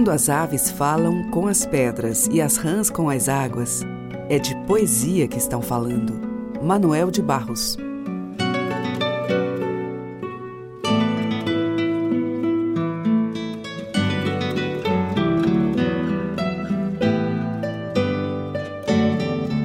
Quando as aves falam com as pedras e as rãs com as águas, é de poesia que estão falando. Manuel de Barros.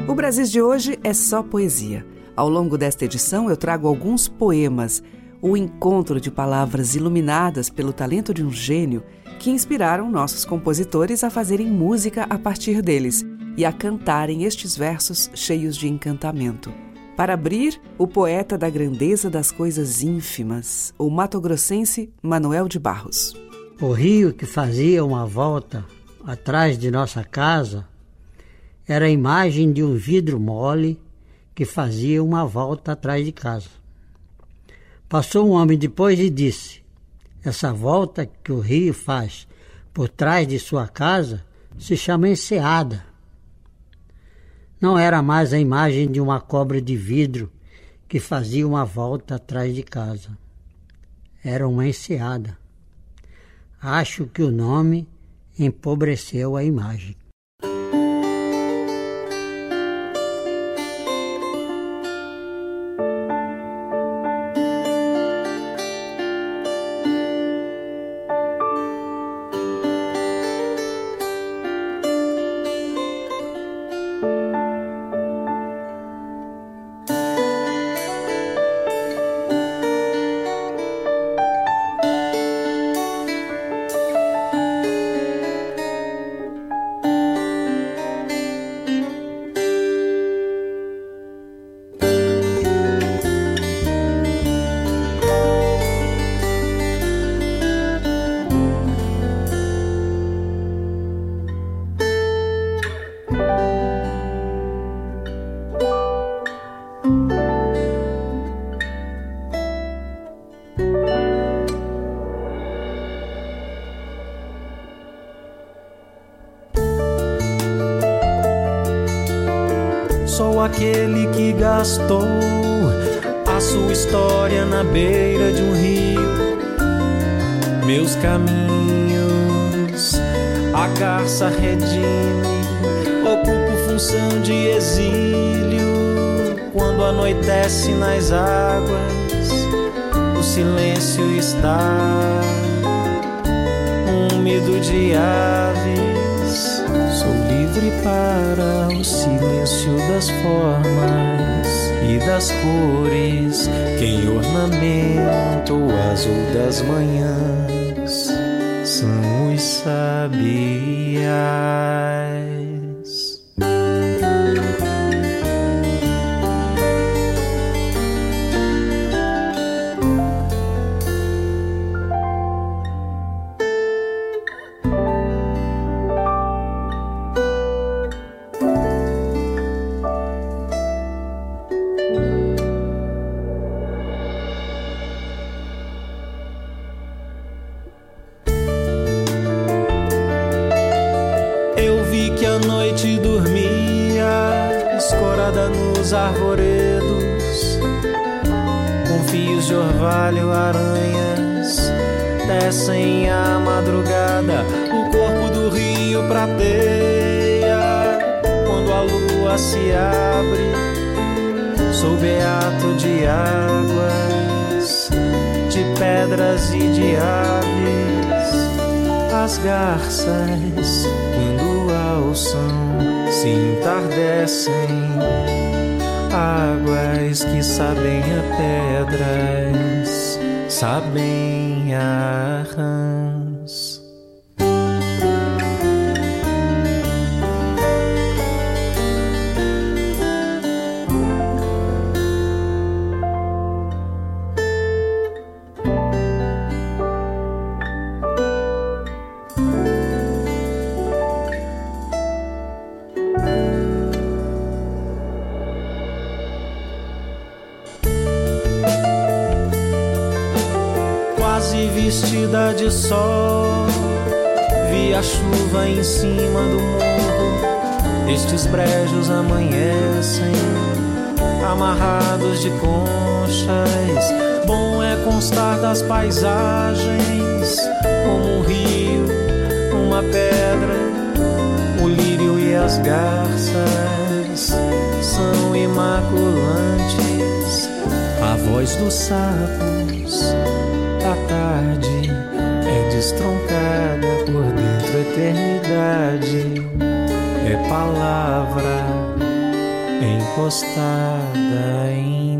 O Brasil de hoje é só poesia. Ao longo desta edição, eu trago alguns poemas, o encontro de palavras iluminadas pelo talento de um gênio que inspiraram nossos compositores a fazerem música a partir deles e a cantarem estes versos cheios de encantamento. Para abrir, o poeta da grandeza das coisas ínfimas, o matogrossense Manuel de Barros. O rio que fazia uma volta atrás de nossa casa era a imagem de um vidro mole que fazia uma volta atrás de casa. Passou um homem depois e disse: essa volta que o rio faz por trás de sua casa se chama enseada. Não era mais a imagem de uma cobra de vidro que fazia uma volta atrás de casa. Era uma enseada. Acho que o nome empobreceu a imagem. sabia. Em cima do morro. Estes brejos amanhecem, amarrados de conchas. Bom é constar das paisagens, como um rio, uma pedra, o lírio e as garças são imaculantes. A voz dos sapos da tarde é destroncada por dentro, eternidade é palavra encostada em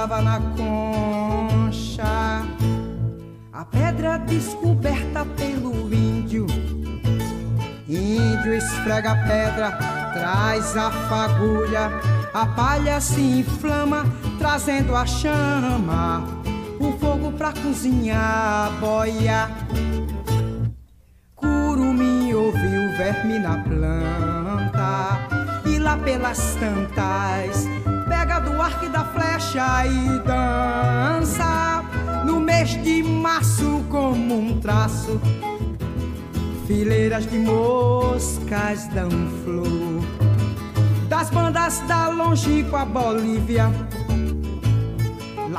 estava na concha. A pedra descoberta pelo índio. Índio esfrega a pedra, traz a fagulha. A palha se inflama, trazendo a chama. Pra cozinhar a boia. Curumim ouviu verme na planta. E lá pelas tantas pega do arco e da flecha e dança no mês de março como um traço. Fileiras de moscas dão flor das bandas da longínqua Bolívia.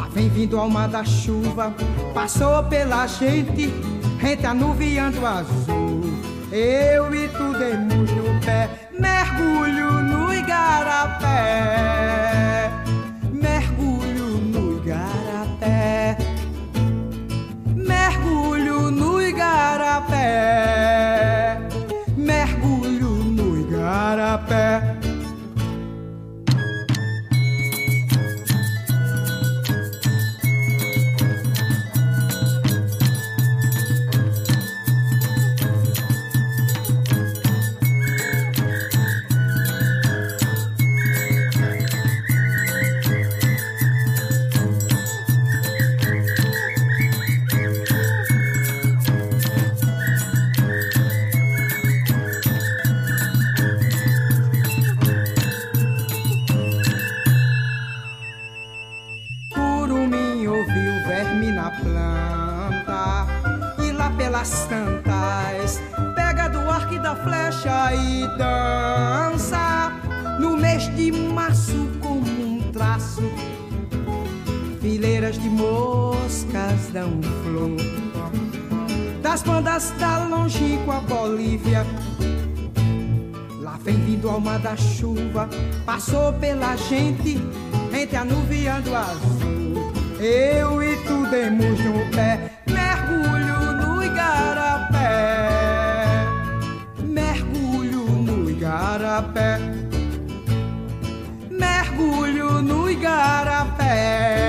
Lá vem vindo alma da chuva, passou pela gente, rente anuviando azul. Eu e tu demos no pé, mergulho no igarapé. mergulho no igarapé. Alma da chuva. Passou pela gente, entre anuviando azul. Eu e tu demos no pé, mergulho no igarapé, mergulho no igarapé, mergulho no igarapé,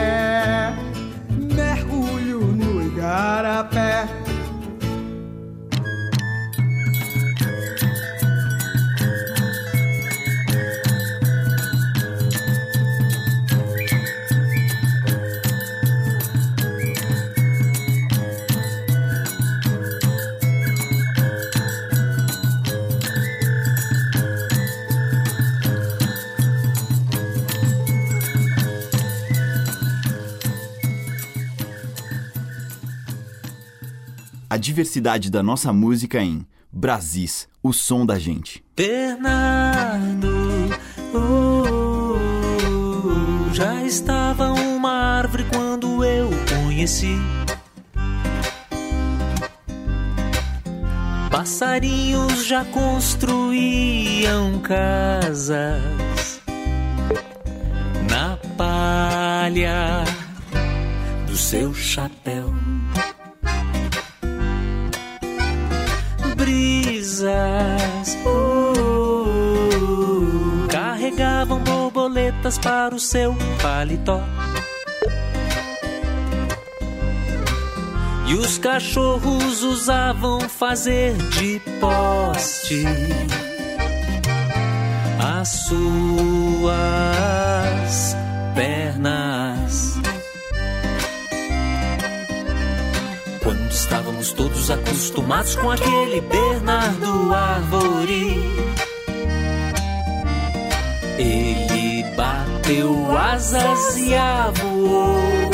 diversidade da nossa música em Brasis, o som da gente. Bernardo, uh, já estava uma árvore quando eu conheci. Passarinhos já construíam casas na palha do seu chapéu. Brisas uh, carregavam borboletas para o seu paletó. E os cachorros usavam fazer de poste as suas pernas. Todos acostumados com aquele Bernardo Árvore, ele bateu asas e voou.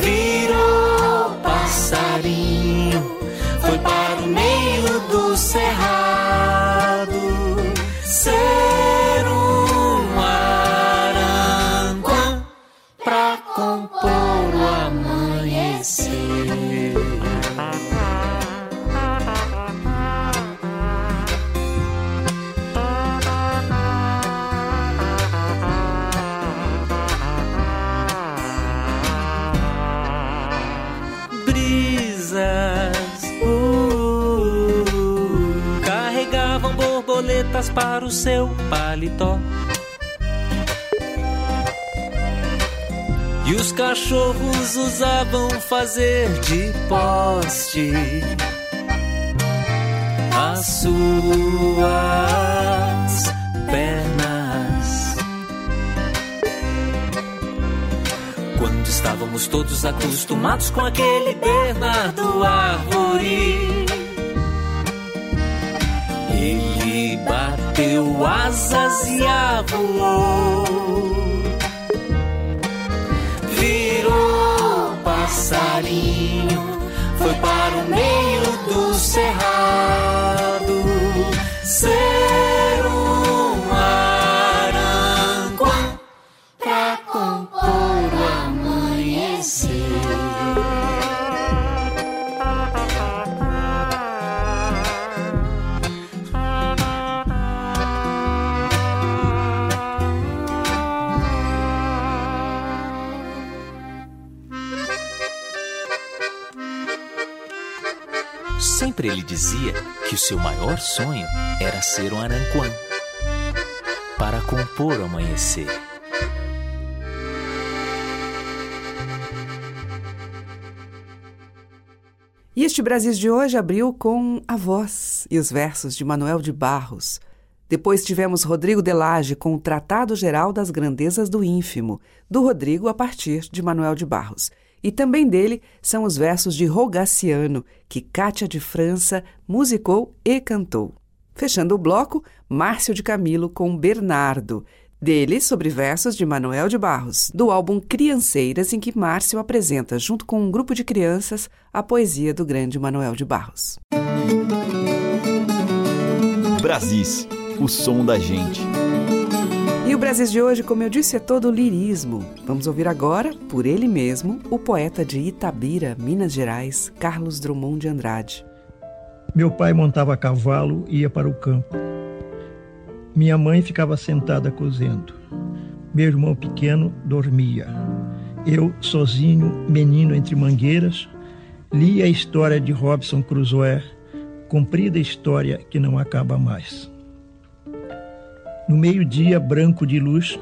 virou passarinho, foi para o meio do cerrado para o seu paletó. E os cachorros usavam fazer de poste as suas pernas. Quando estávamos todos acostumados com aquele Bernardo Árvore, ele bateu asas e voou. Virou passarinho, foi para o meio do cerrado Sempre ele dizia que o seu maior sonho era ser um aranquã para compor o amanhecer. E este Brasil de hoje abriu com a voz e os versos de Manuel de Barros. Depois tivemos Rodrigo Delage com o Tratado Geral das Grandezas do Ínfimo, do Rodrigo a partir de Manuel de Barros. E também dele são os versos de Rogaciano, que Cátia de França musicou e cantou. Fechando o bloco, Márcio de Camilo com Bernardo, dele sobre versos de Manuel de Barros, do álbum Crianceiras, em que Márcio apresenta, junto com um grupo de crianças, a poesia do grande Manuel de Barros. Brasis, o som da gente. O Brasil de hoje, como eu disse, é todo lirismo. Vamos ouvir agora, por ele mesmo, o poeta de Itabira, Minas Gerais, Carlos Drummond de Andrade. Meu pai montava a cavalo e ia para o campo. Minha mãe ficava sentada cozendo. Meu irmão pequeno dormia. Eu, sozinho, menino entre mangueiras, li a história de Robson Crusoe, comprida história que não acaba mais. No meio-dia branco de luz,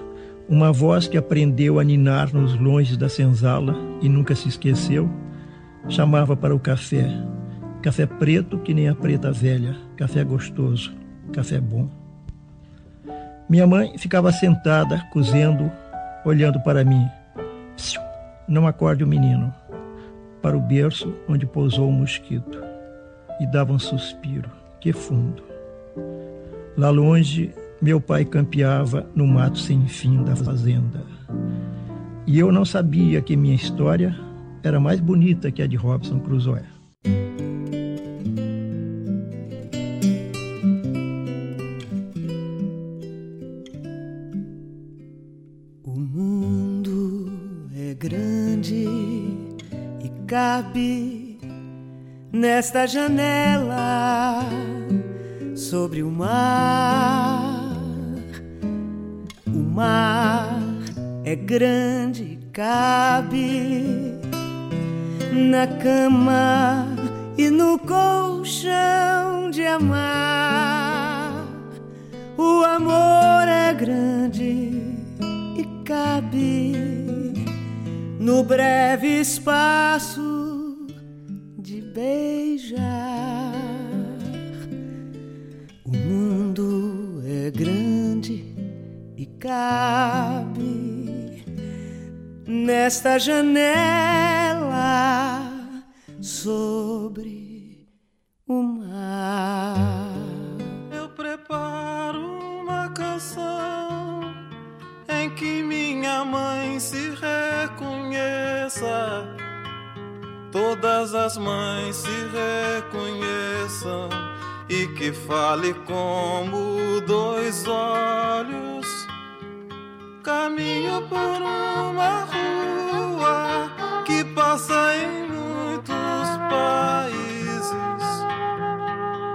uma voz que aprendeu a ninar nos longes da senzala e nunca se esqueceu, chamava para o café. Café preto que nem a preta velha, café gostoso, café bom. Minha mãe ficava sentada, cozendo, olhando para mim. Psiu, não acorde o menino. Para o berço onde pousou o mosquito. E dava um suspiro, que fundo. Lá longe, meu pai campeava no mato sem fim da fazenda. E eu não sabia que minha história era mais bonita que a de Robson Crusoe. O mundo é grande e cabe nesta janela sobre o mar. Mar é grande cabe na cama e no colchão de amar. O amor é grande e cabe no breve espaço de beijar. Cabe nesta janela sobre o mar. Eu preparo uma canção em que minha mãe se reconheça. Todas as mães se reconheçam e que fale como dois olhos. Caminho por uma rua que passa em muitos países.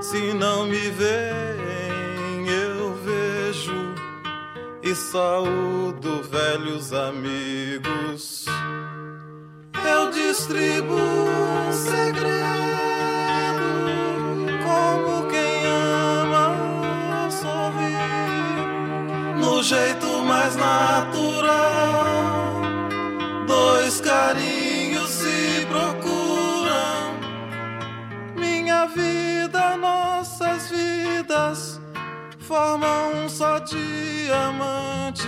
Se não me veem, eu vejo e saúdo velhos amigos. Eu distribuo um segredo, no jeito mais natural. Dois carinhos se procuram, minha vida, nossas vidas formam um só diamante.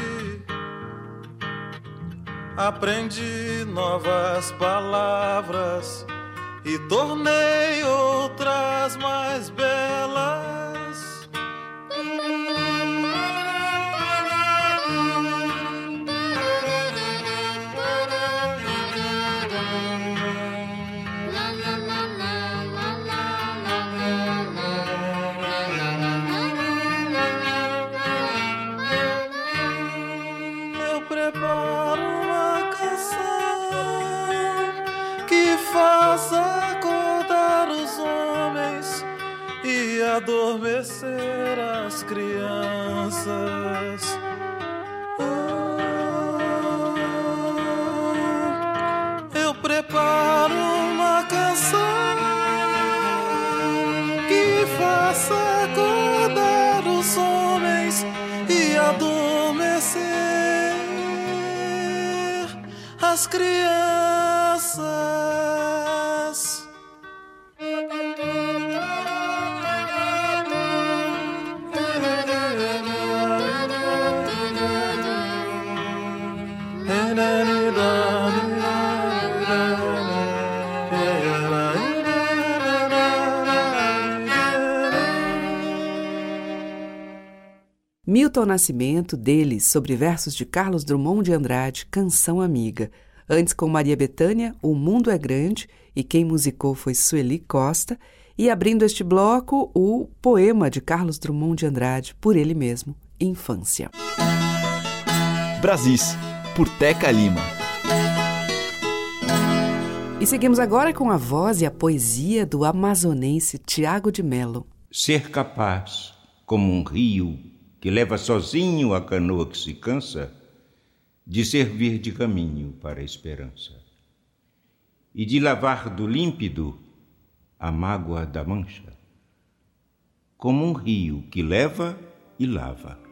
Aprendi novas palavras e tornei outras mais belas. Milton Nascimento, dele, sobre versos de Carlos Drummond de Andrade, Canção Amiga. Antes com Maria Bethânia, O Mundo é Grande, e quem musicou foi Sueli Costa. E abrindo este bloco, o poema de Carlos Drummond de Andrade, por ele mesmo, Infância. Brasis, por Teca Lima. E seguimos agora com a voz e a poesia do amazonense Tiago de Melo. Ser capaz, como um rio que leva sozinho a canoa que se cansa, de servir de caminho para a esperança e de lavar do límpido a mágoa da mancha, como um rio que leva e lava.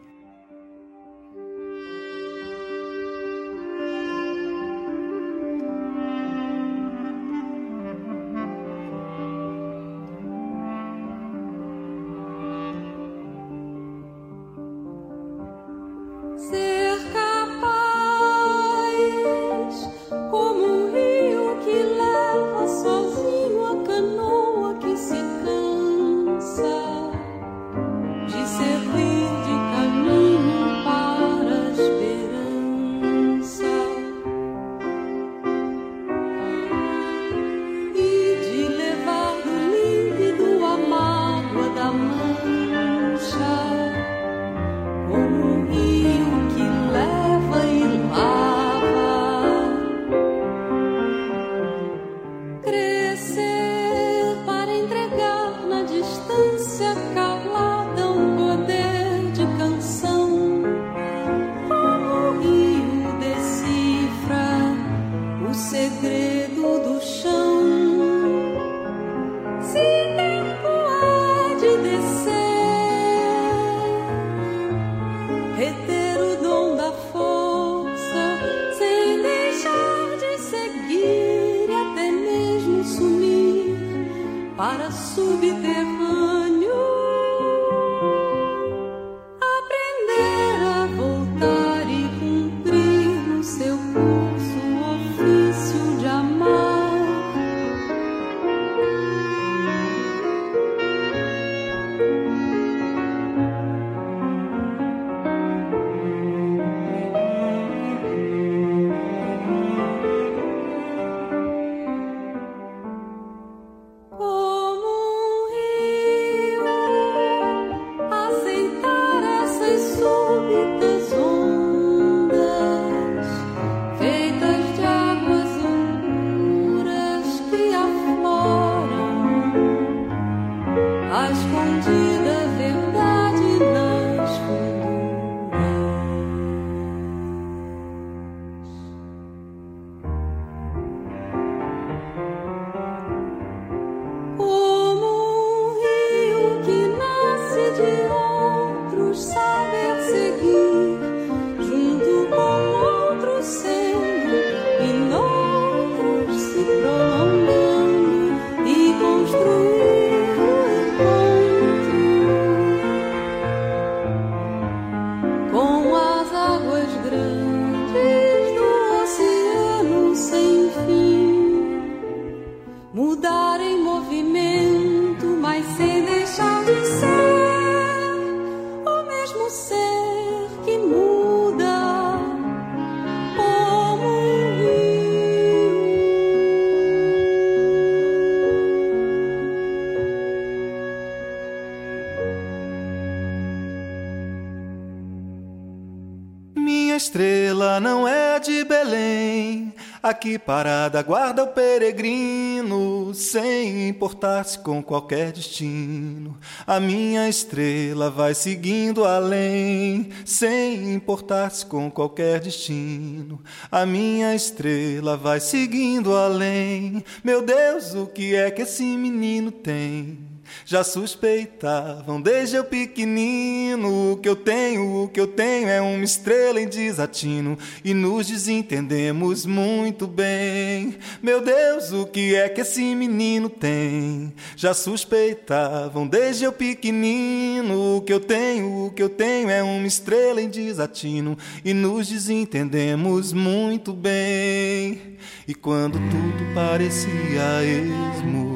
Parada guarda o peregrino, sem importar-se com qualquer destino. A minha estrela vai seguindo além, sem importar-se com qualquer destino. A minha estrela vai seguindo além. Meu Deus, o que é que esse menino tem? Já suspeitavam desde eu pequenino. O que eu tenho, o que eu tenho é uma estrela em desatino e nos desentendemos muito bem. Meu Deus, o que é que esse menino tem? Já suspeitavam desde eu pequenino. O que eu tenho, o que eu tenho é uma estrela em desatino e nos desentendemos muito bem. E quando tudo parecia esmo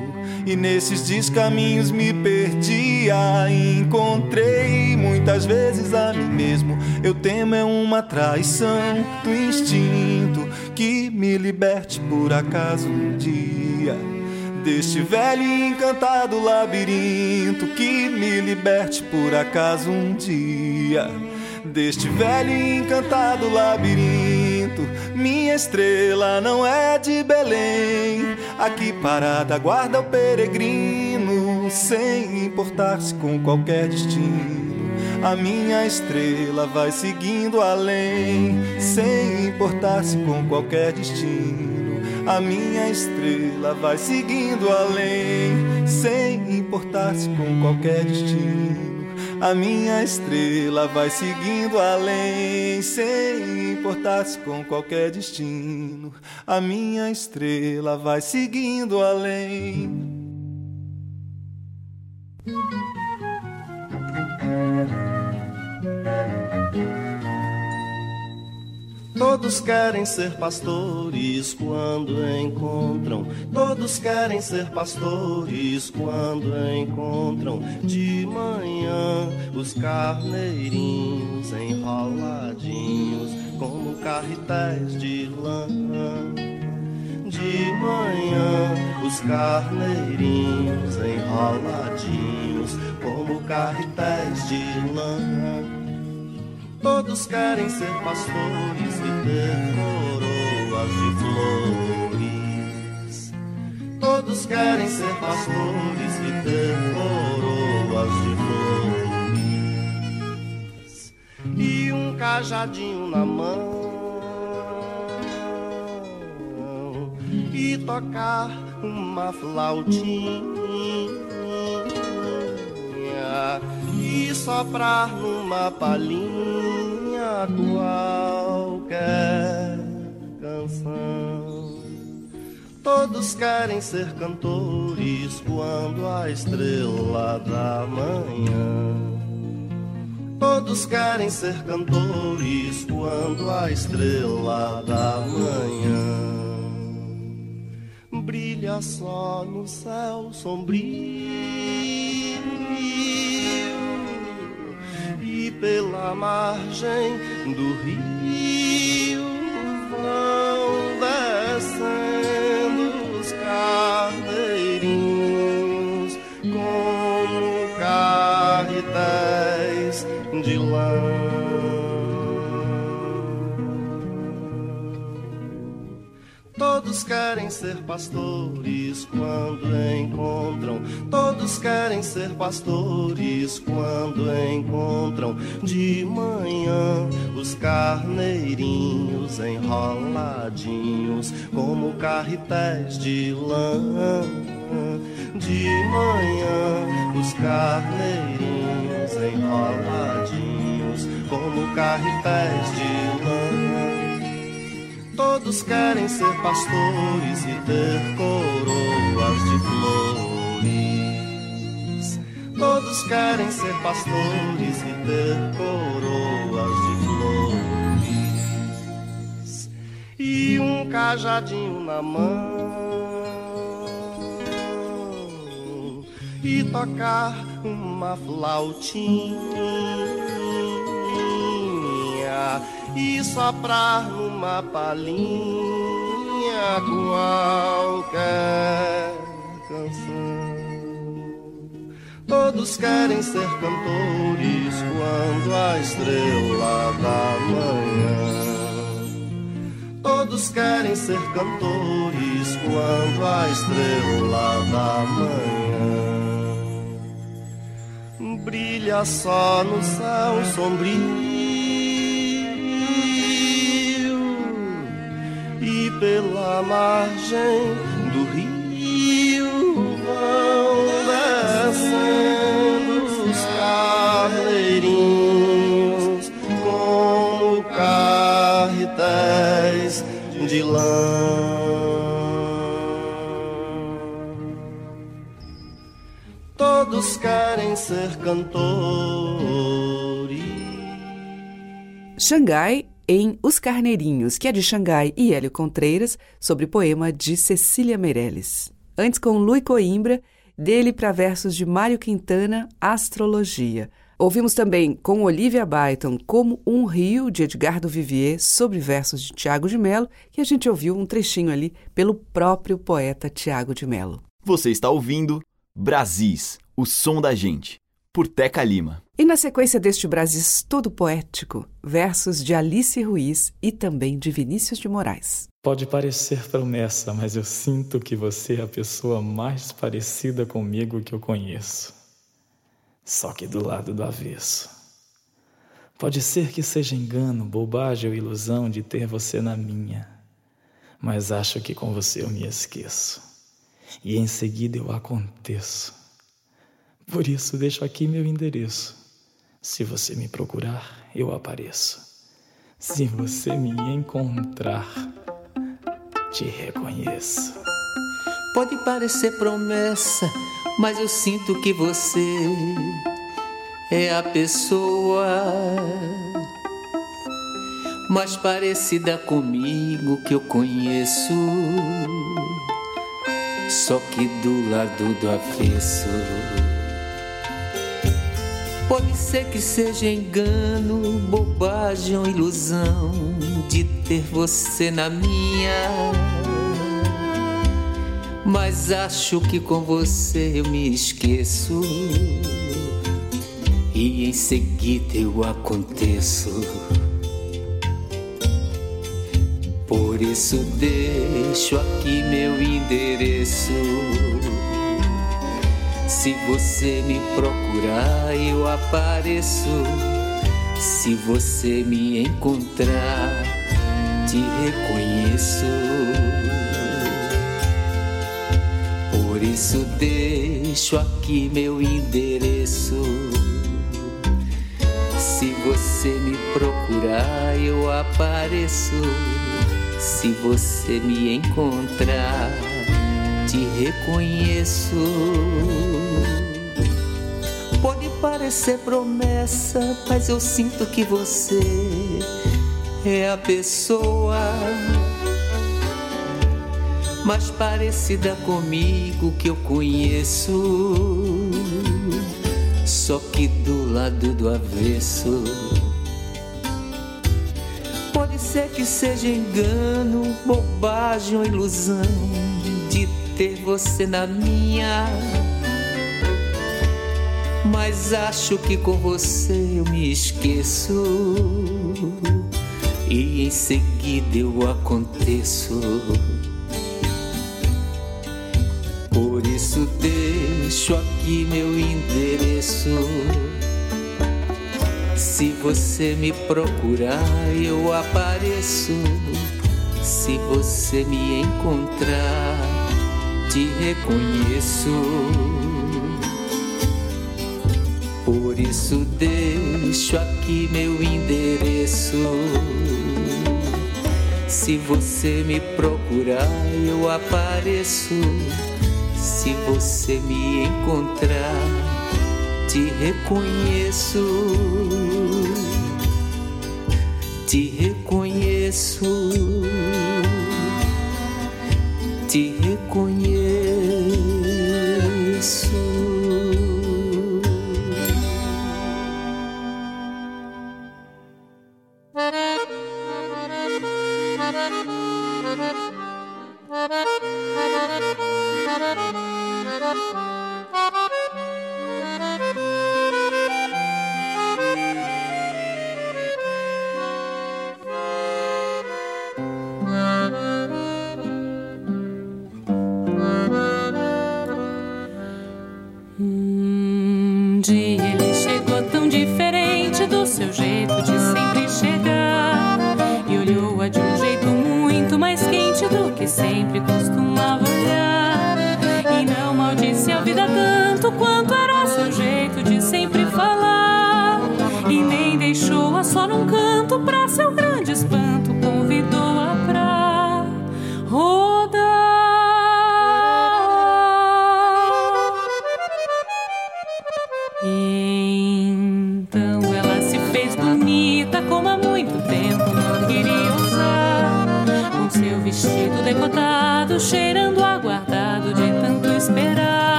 e nesses descaminhos me perdia. Encontrei muitas vezes a mim mesmo. Eu temo é uma traição do instinto que me liberte por acaso um dia. Deste velho e encantado labirinto que me liberte por acaso um dia. Deste velho e encantado labirinto, minha estrela não é de Belém Aqui parada guarda o peregrino, sem importar-se com qualquer destino. A minha estrela vai seguindo além, sem importar-se com qualquer destino. A minha estrela vai seguindo além, sem importar-se com qualquer destino. A minha estrela vai seguindo além, sem importar-se com qualquer destino. A minha estrela vai seguindo além. Todos querem ser pastores quando encontram. Todos querem ser pastores quando encontram. De manhã, os carneirinhos enroladinhos como carretéis de lã. De manhã, os carneirinhos enroladinhos como carretéis de lã. Todos querem ser pastores e ter coroas de flores. Todos querem ser pastores e ter coroas de flores e um cajadinho na mão e tocar uma flautinha e soprar numa palhinha qualquer canção. Todos querem ser cantores quando a estrela da manhã. Todos querem ser cantores quando a estrela da manhã brilha só no céu sombrio e pela margem do rio Todos querem ser pastores quando encontram. Todos querem ser pastores quando encontram de manhã os carneirinhos enroladinhos como carretéis de lã. De manhã os carneirinhos enroladinhos como carretéis de lã. Todos querem ser pastores e ter coroas de flores. Todos querem ser pastores e ter coroas de flores. E um cajadinho na mão. E tocar uma flautinha e soprar numa palhinha qualquer canção. Todos querem ser cantores quando a estrela da manhã. Todos querem ser cantores quando a estrela da manhã brilha só no céu sombrio pela margem do rio vão descendo os carneirinhos como carretéis de lã. Todos querem ser cantores. Xangai em Os Carneirinhos, que é de Xangai e Hélio Contreiras, sobre poema de Cecília Meirelles. Antes com Lui Coimbra, dele para versos de Mário Quintana, Astrologia. Ouvimos também com Olivia Byton, Como um Rio, de Edgardo Vivier, sobre versos de Tiago de Mello, que a gente ouviu um trechinho ali pelo próprio poeta Tiago de Mello. Você está ouvindo Brasis, o som da gente por Teca Lima. E na sequência deste Brasis todo poético, versos de Alice Ruiz e também de Vinícius de Moraes. Pode parecer promessa, mas eu sinto que você é a pessoa mais parecida comigo que eu conheço. Só que do lado do avesso. Pode ser que seja engano, bobagem ou ilusão de ter você na minha, mas acho que com você eu me esqueço. E em seguida eu aconteço por isso, deixo aqui meu endereço. Se você me procurar, eu apareço. Se você me encontrar, te reconheço. Pode parecer promessa, mas eu sinto que você é a pessoa mais parecida comigo que eu conheço. Só que do lado do avesso. Pode ser que seja engano, bobagem ou ilusão de ter você na minha. Mas acho que com você eu me esqueço e em seguida eu aconteço. Por isso deixo aqui meu endereço se você me procurar, eu apareço. Se você me encontrar, te reconheço. Por isso deixo aqui meu endereço. Se você me procurar, eu apareço. Se você me encontrar, te reconheço. Pode parecer promessa, mas eu sinto que você é a pessoa mais parecida comigo que eu conheço. Só que do lado do avesso. Pode ser que seja engano, bobagem ou ilusão ter você na minha. Mas acho que com você eu me esqueço. E em seguida eu aconteço. Por isso deixo aqui meu endereço. Se você me procurar, eu apareço. Se você me encontrar, te reconheço. Por isso deixo aqui meu endereço. Se você me procurar, eu apareço. Se você me encontrar, te reconheço. Te reconheço. Te reconheço.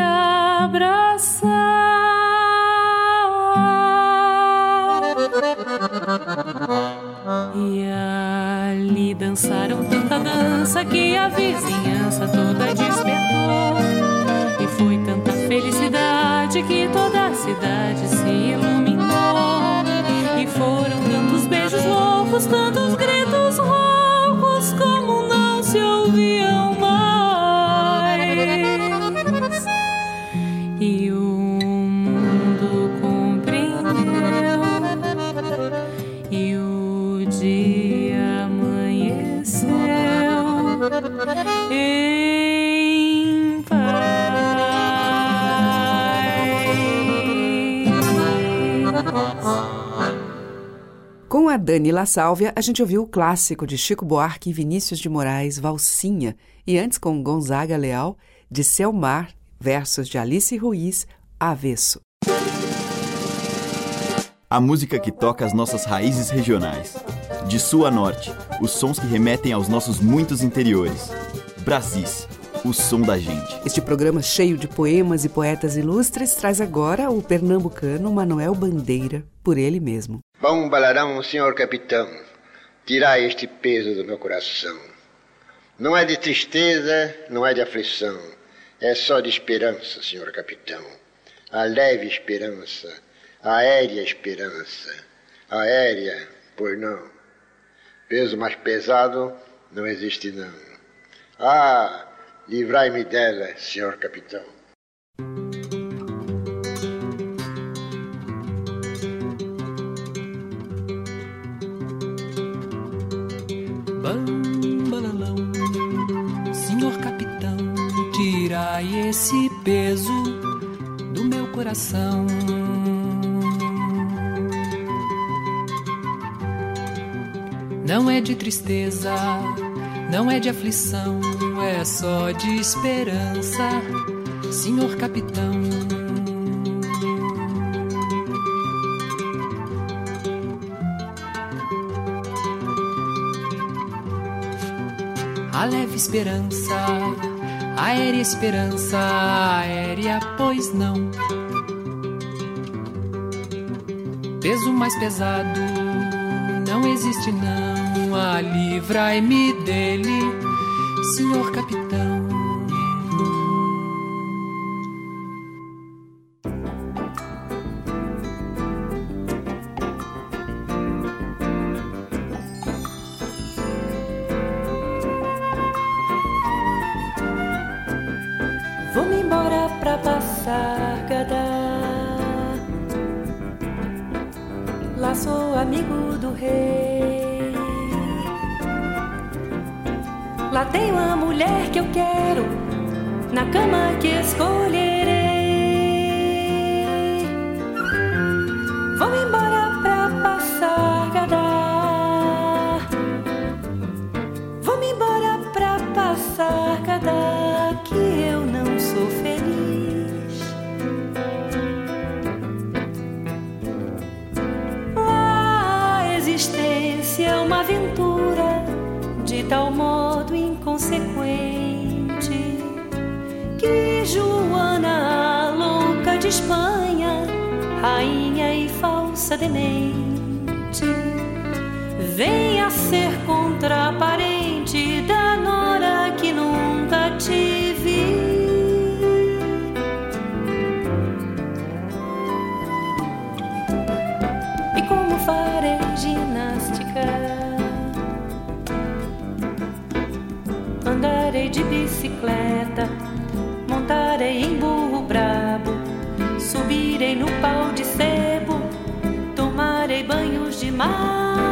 Abraçar. E ali dançaram tanta dança que a vizinhança toda despertou. E foi tanta felicidade que toda a cidade se iluminou. E foram tantos beijos loucos, tantos Com a Dani La Sálvia, a gente ouviu o clássico de Chico Buarque e Vinícius de Moraes, Valsinha, e antes com Gonzaga Leal, de Selmar, versos de Alice Ruiz, Avesso. A música que toca as nossas raízes regionais. De sul a norte, os sons que remetem aos nossos muitos interiores. Brasis, o som da gente. Este programa cheio de poemas e poetas ilustres traz agora o pernambucano Manuel Bandeira, por ele mesmo. Bom balarão, senhor capitão, tirai este peso do meu coração. Não é de tristeza, não é de aflição, é só de esperança, senhor capitão. A leve esperança, aérea esperança, aérea, por não. Peso mais pesado não existe não. Ah, livrai-me dela, senhor capitão. Bambalalão, senhor capitão, tirai esse peso do meu coração. Não é de tristeza, não é de aflição, é só de esperança, senhor capitão. A leve esperança, aérea esperança, aérea, pois não. Peso mais pesado, não existe não. Ah, livrai-me dele, senhor capitão. Existência é uma aventura de tal modo inconsequente que Joana, a louca de Espanha, rainha e falsa demente, vem a ser contraparente bicicleta, montarei em burro brabo, subirei no pau de sebo, tomarei banhos de mar.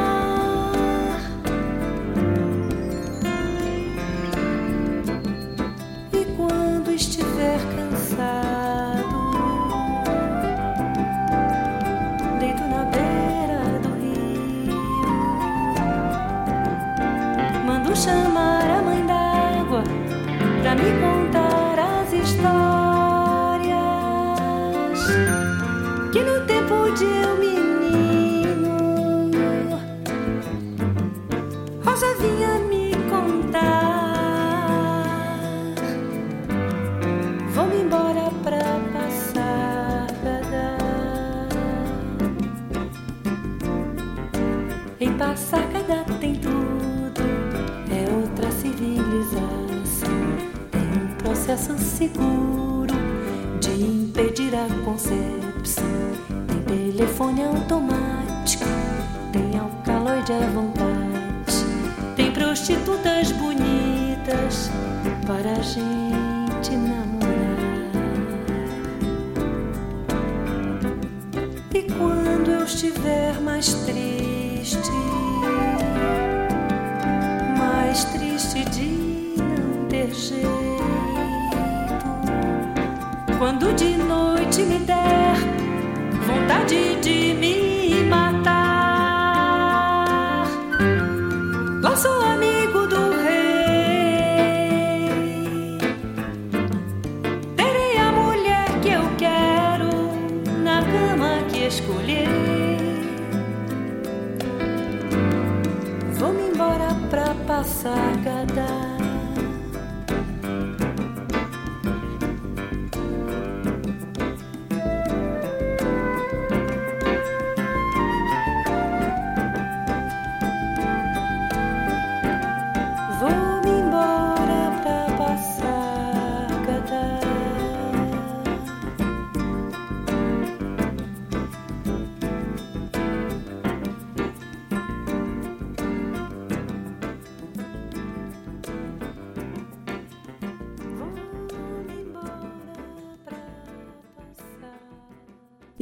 Processo seguro de impedir a concepção. Tem telefone automático, tem alcaloide à vontade. Tem prostitutas bonitas para a gente namorar. E quando eu estiver mais triste, mais triste de não ter jeito, quando de noite me der vontade de me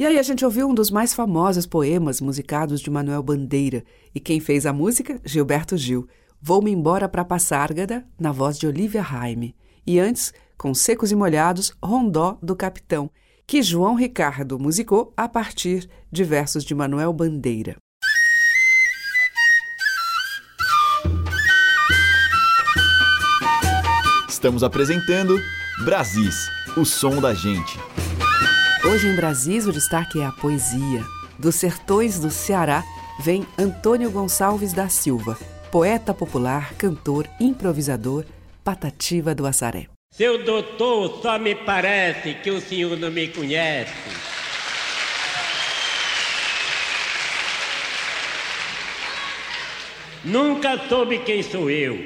E aí a gente ouviu um dos mais famosos poemas musicados de Manuel Bandeira. E quem fez a música? Gilberto Gil. Vou-me embora para Passárgada, na voz de Olivia Raime. E antes, com Secos e Molhados, Rondó do Capitão, que João Ricardo musicou a partir de versos de Manuel Bandeira. Estamos apresentando Brasis, o som da gente. Hoje em Brasis o destaque é a poesia. Dos sertões do Ceará vem Antônio Gonçalves da Silva, poeta popular, cantor, improvisador, patativa do Assaré. Seu doutor, só me parece que o senhor não me conhece. Nunca soube quem sou eu.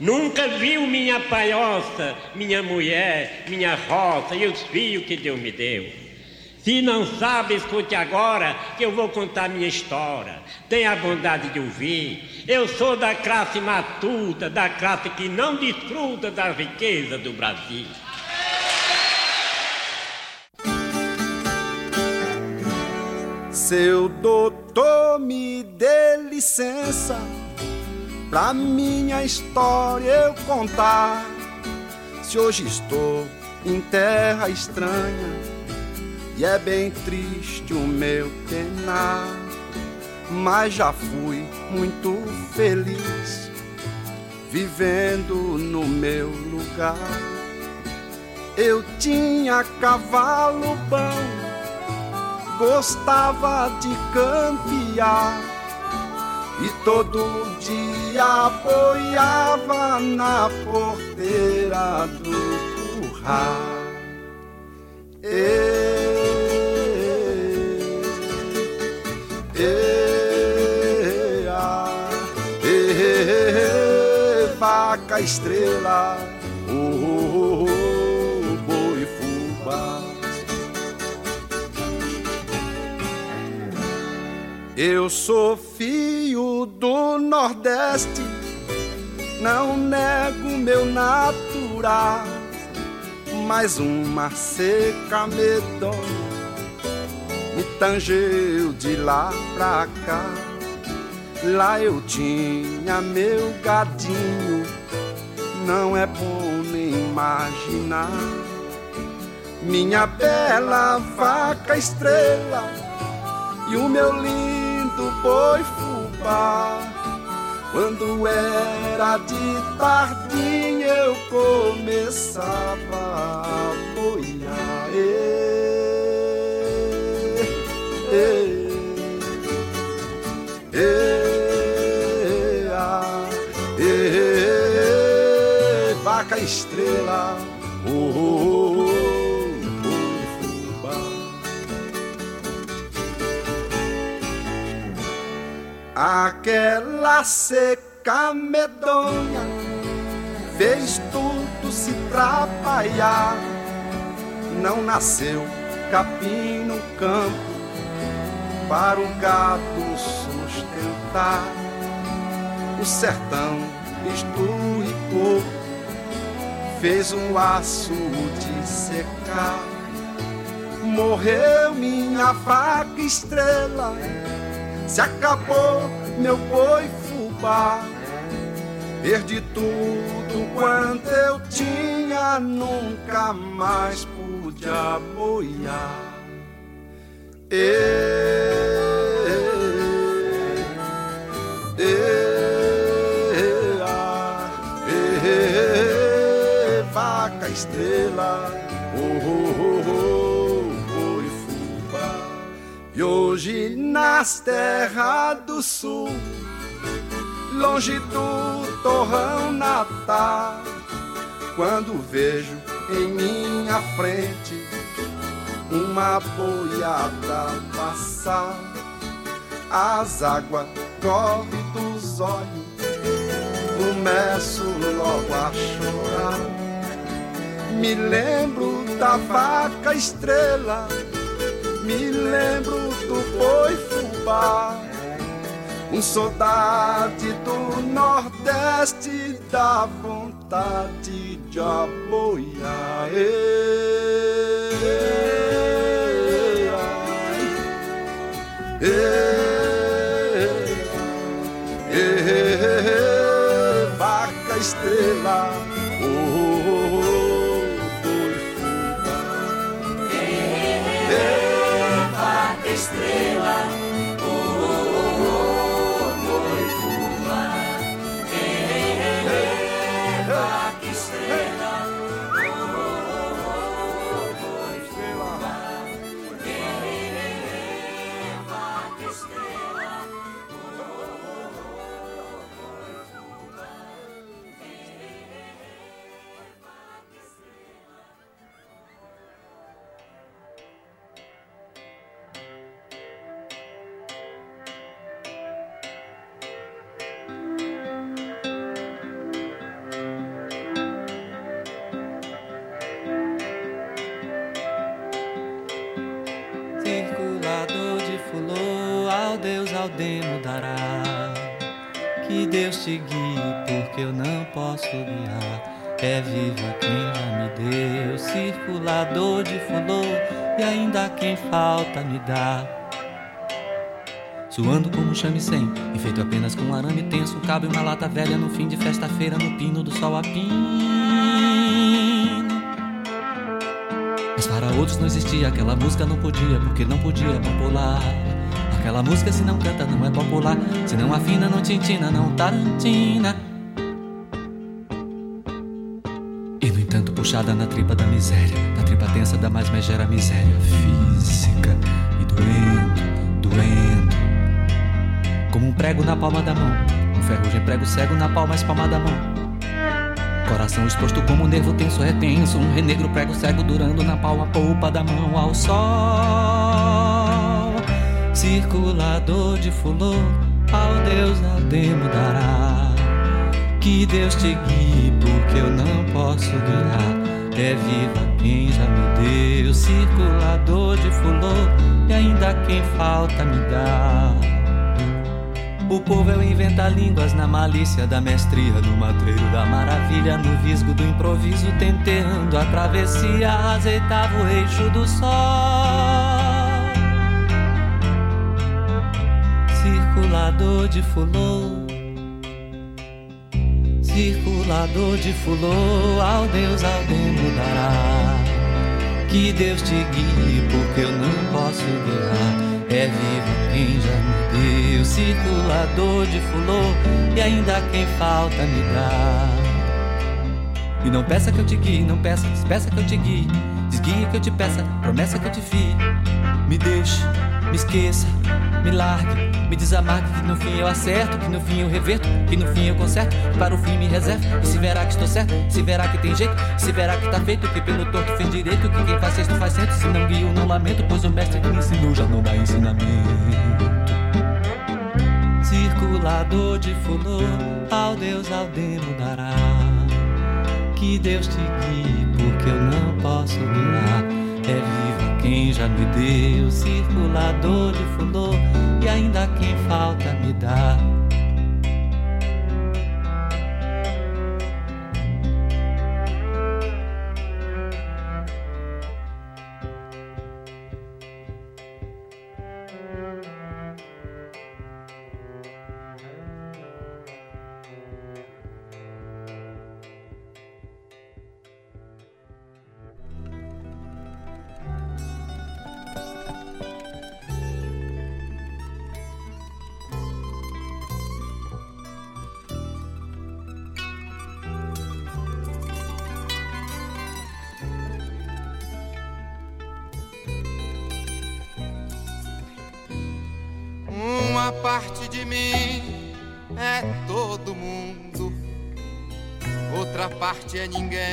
Nunca viu minha palhoça, minha mulher, minha roça e os filhos que Deus me deu. Se não sabe, escute agora que eu vou contar minha história. Tenha a bondade de ouvir. Eu sou da classe matuta, da classe que não desfruta da riqueza do Brasil. Seu doutor, me dê licença pra minha história eu contar. Se hoje estou em terra estranha e é bem triste o meu penar, mas já fui muito feliz vivendo no meu lugar. Eu tinha cavalo bom, gostava de campear e todo dia apoiava na porteira do curral. Eu vaca estrela, oh, oh, oh, boi fubá. Eu sou filho do Nordeste, não nego meu natural, mas uma seca medonha me tangeu de lá pra cá. Lá eu tinha meu gadinho, não é bom nem imaginar. Minha bela vaca estrela e o meu lindo boi fubá. Quando era de tardinha eu começava a boiar. Vaca estrela, oh, oh, oh. Aquela seca medonha fez tudo se trapalhar. Não nasceu capim no campo para o gado sustentar. O sertão esturricou, fez um laço de secar. Morreu minha vaca estrela, se acabou meu boi fubá. Perdi tudo quanto eu tinha, nunca mais pude apoiar. E, estrela, oh, oh, oh, oh, e fubá. E hoje nas terras do sul, longe do torrão natal, quando vejo em minha frente uma boiada passar, as águas correm dos olhos, começo logo a chorar. Me lembro da vaca estrela, me lembro do boi fubá. Um soldado do Nordeste dá vontade de aboiar. vaca estrela, te guie, porque eu não posso guiar. É viva quem já me deu, circulador de fulô, e ainda quem falta me dá. Suando como um chame-sem, enfeito apenas com um arame tenso, um cabo e uma lata velha no fim de festa-feira, no pino do sol a pino. Mas para outros não existia, aquela música não podia, porque não podia popular. Aquela música se não canta não é popular, se não afina não tintina, não tarantina. E no entanto puxada na tripa da miséria, na tripa tensa da mais megera miséria física e doendo, doendo. Como um prego na palma da mão, um ferrugem prego cego na palma espalma da mão. Coração exposto como um nervo tenso retenso, um renegro prego cego durando na palma polpa da mão ao sol. Circulador de fulô, ao Deus Aldemo dará. Que Deus te guie, porque eu não posso guiar. É viva quem já me deu, circulador de fulô, e ainda quem falta me dá. O povo é o inventa línguas na malícia da mestria, no matreiro da maravilha, no visgo do improviso, tenteando a travessia, azeitava o eixo do sol. Circulador de fulô, circulador de fulô, ao Deus ao dará. Que Deus te guie, porque eu não posso guiar. É vivo quem já me deu, circulador de fulô, e ainda quem falta me dá. E não peça que eu te guie, não peça, peça que eu te guie. Desguie que eu te peça, promessa que eu te fie. Me deixe, me esqueça, me largue, me desamarque que no fim eu acerto, que no fim eu reverto, que no fim eu conserto, para o fim me reservo. E se verá que estou certo, se verá que tem jeito, se verá que tá feito, que pelo torto fez direito, que quem faz sexto faz centro, se não guio não lamento, pois o mestre que me ensinou já não dá ensinamento. Circulador de fulô, ao Deus ao demo dará. Que Deus te guie, porque eu não posso guiar. É viva quem já me deu, circulador de fulô, e ainda quem falta me dá.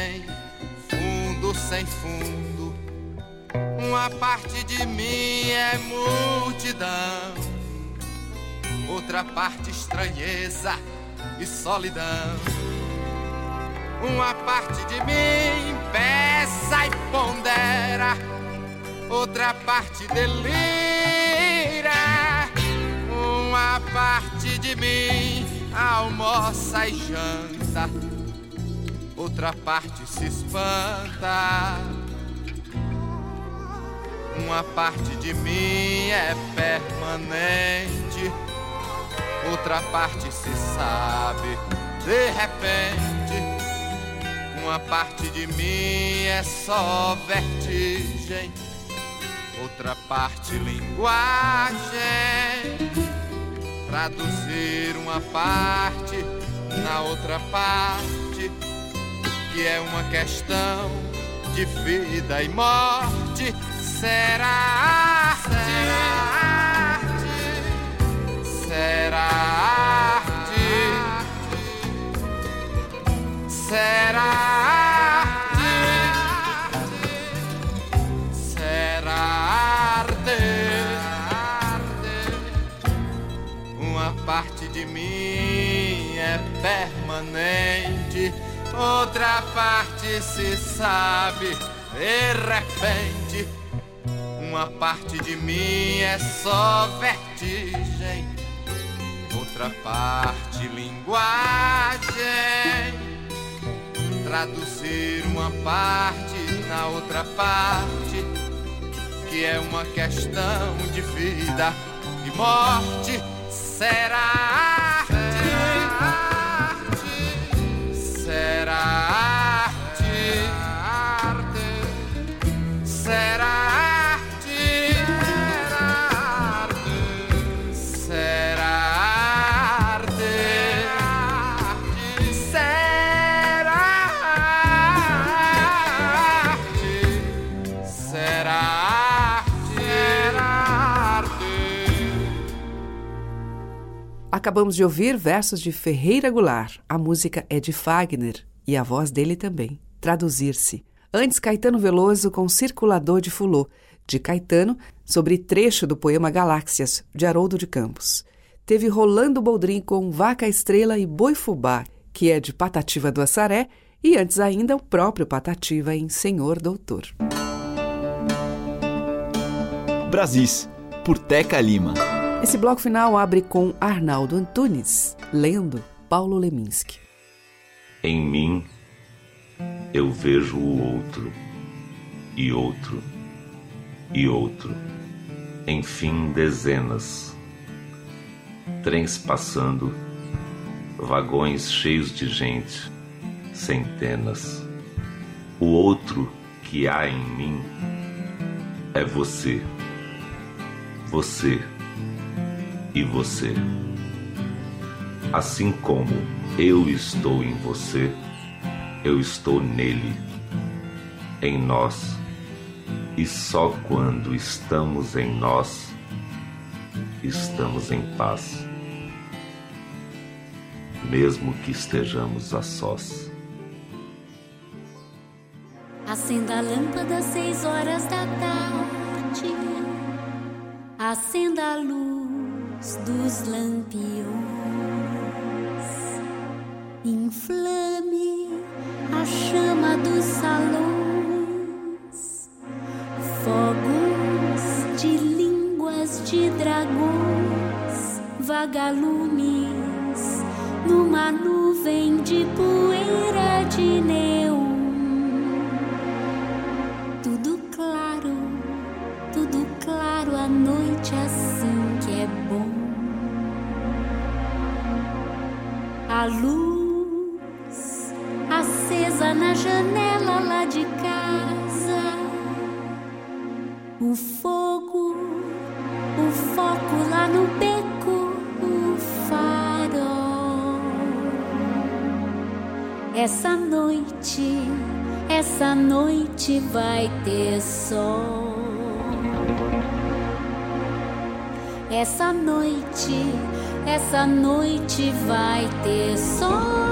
Ninguém, fundo sem fundo. Uma parte de mim é multidão, outra parte estranheza e solidão. Uma parte de mim peça e pondera, outra parte delira. Uma parte de mim almoça e janta outra parte se espanta. Uma parte de mim é permanente, outra parte se sabe de repente. Uma parte de mim é só vertigem, outra parte linguagem. Traduzir uma parte na outra parte, que é uma questão de vida e morte. Será arte, será arte, será arte, será arte, uma parte de mim é permanente, outra parte se sabe de repente uma parte de mim é só vertigem, outra parte linguagem. Traduzir uma parte na outra parte, que é uma questão de vida e morte, será Acabamos de ouvir versos de Ferreira Goulart. A música é de Fagner e a voz dele também. Traduzir-se. Antes, Caetano Veloso com Circulador de Fulô, de Caetano, sobre trecho do poema Galáxias, de Haroldo de Campos. Teve Rolando Boldrin com Vaca Estrela e Boi Fubá, que é de Patativa do Assaré, e antes ainda o próprio Patativa em Senhor Doutor. Brasis, por Teca Lima. Esse bloco final abre com Arnaldo Antunes, lendo Paulo Leminski. Em mim eu vejo o outro, e outro, e outro, enfim, dezenas. Trens passando, vagões cheios de gente, centenas. O outro que há em mim é você. Você e você. Assim como eu estou em você, eu estou nele, em nós. E só quando estamos em nós, estamos em paz. Mesmo que estejamos a sós. Acenda a lâmpada às seis horas da tarde. Acenda a luz dos lampiões. Inflame a chama dos salões. Fogos de línguas de dragões. Vagalumes numa nuvem de poeira de neon. A luz acesa na janela lá de casa. O fogo, o foco lá no beco, o farol. Essa noite, essa noite vai ter sol. Essa noite, essa noite vai ter sol.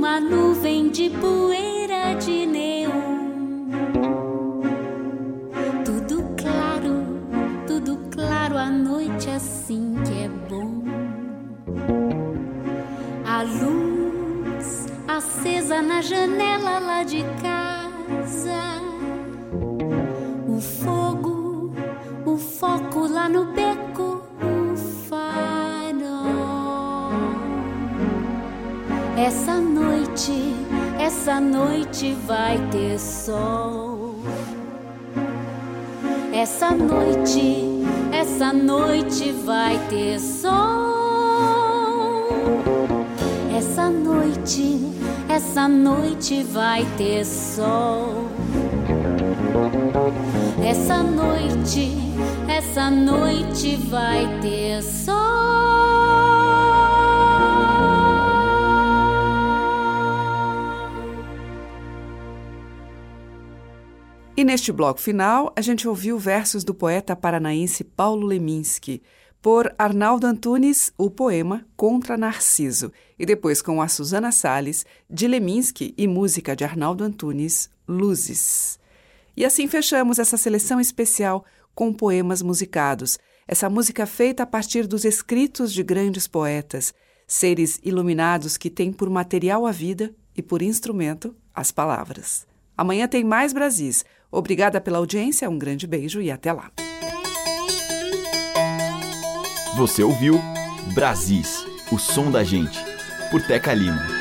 uma nuvem de poeira de neon. Tudo claro, tudo claro, a noite assim que é bom. A luz acesa na janela lá de casa. O fogo, o foco lá no peito. Essa noite, essa noite vai ter sol. Essa noite, essa noite vai ter sol. Essa noite, essa noite vai ter sol. Essa noite, essa noite vai ter sol. E neste bloco final, a gente ouviu versos do poeta paranaense Paulo Leminski, por Arnaldo Antunes, o poema Contra Narciso, e depois com a Susana Salles, de Leminski e música de Arnaldo Antunes, Luzes. E assim fechamos essa seleção especial com poemas musicados, essa música feita a partir dos escritos de grandes poetas, seres iluminados que têm por material a vida e por instrumento as palavras. Amanhã tem mais Brasis. Obrigada pela audiência, um grande beijo e até lá. Você ouviu Brasis, o som da gente, por Teca Lima.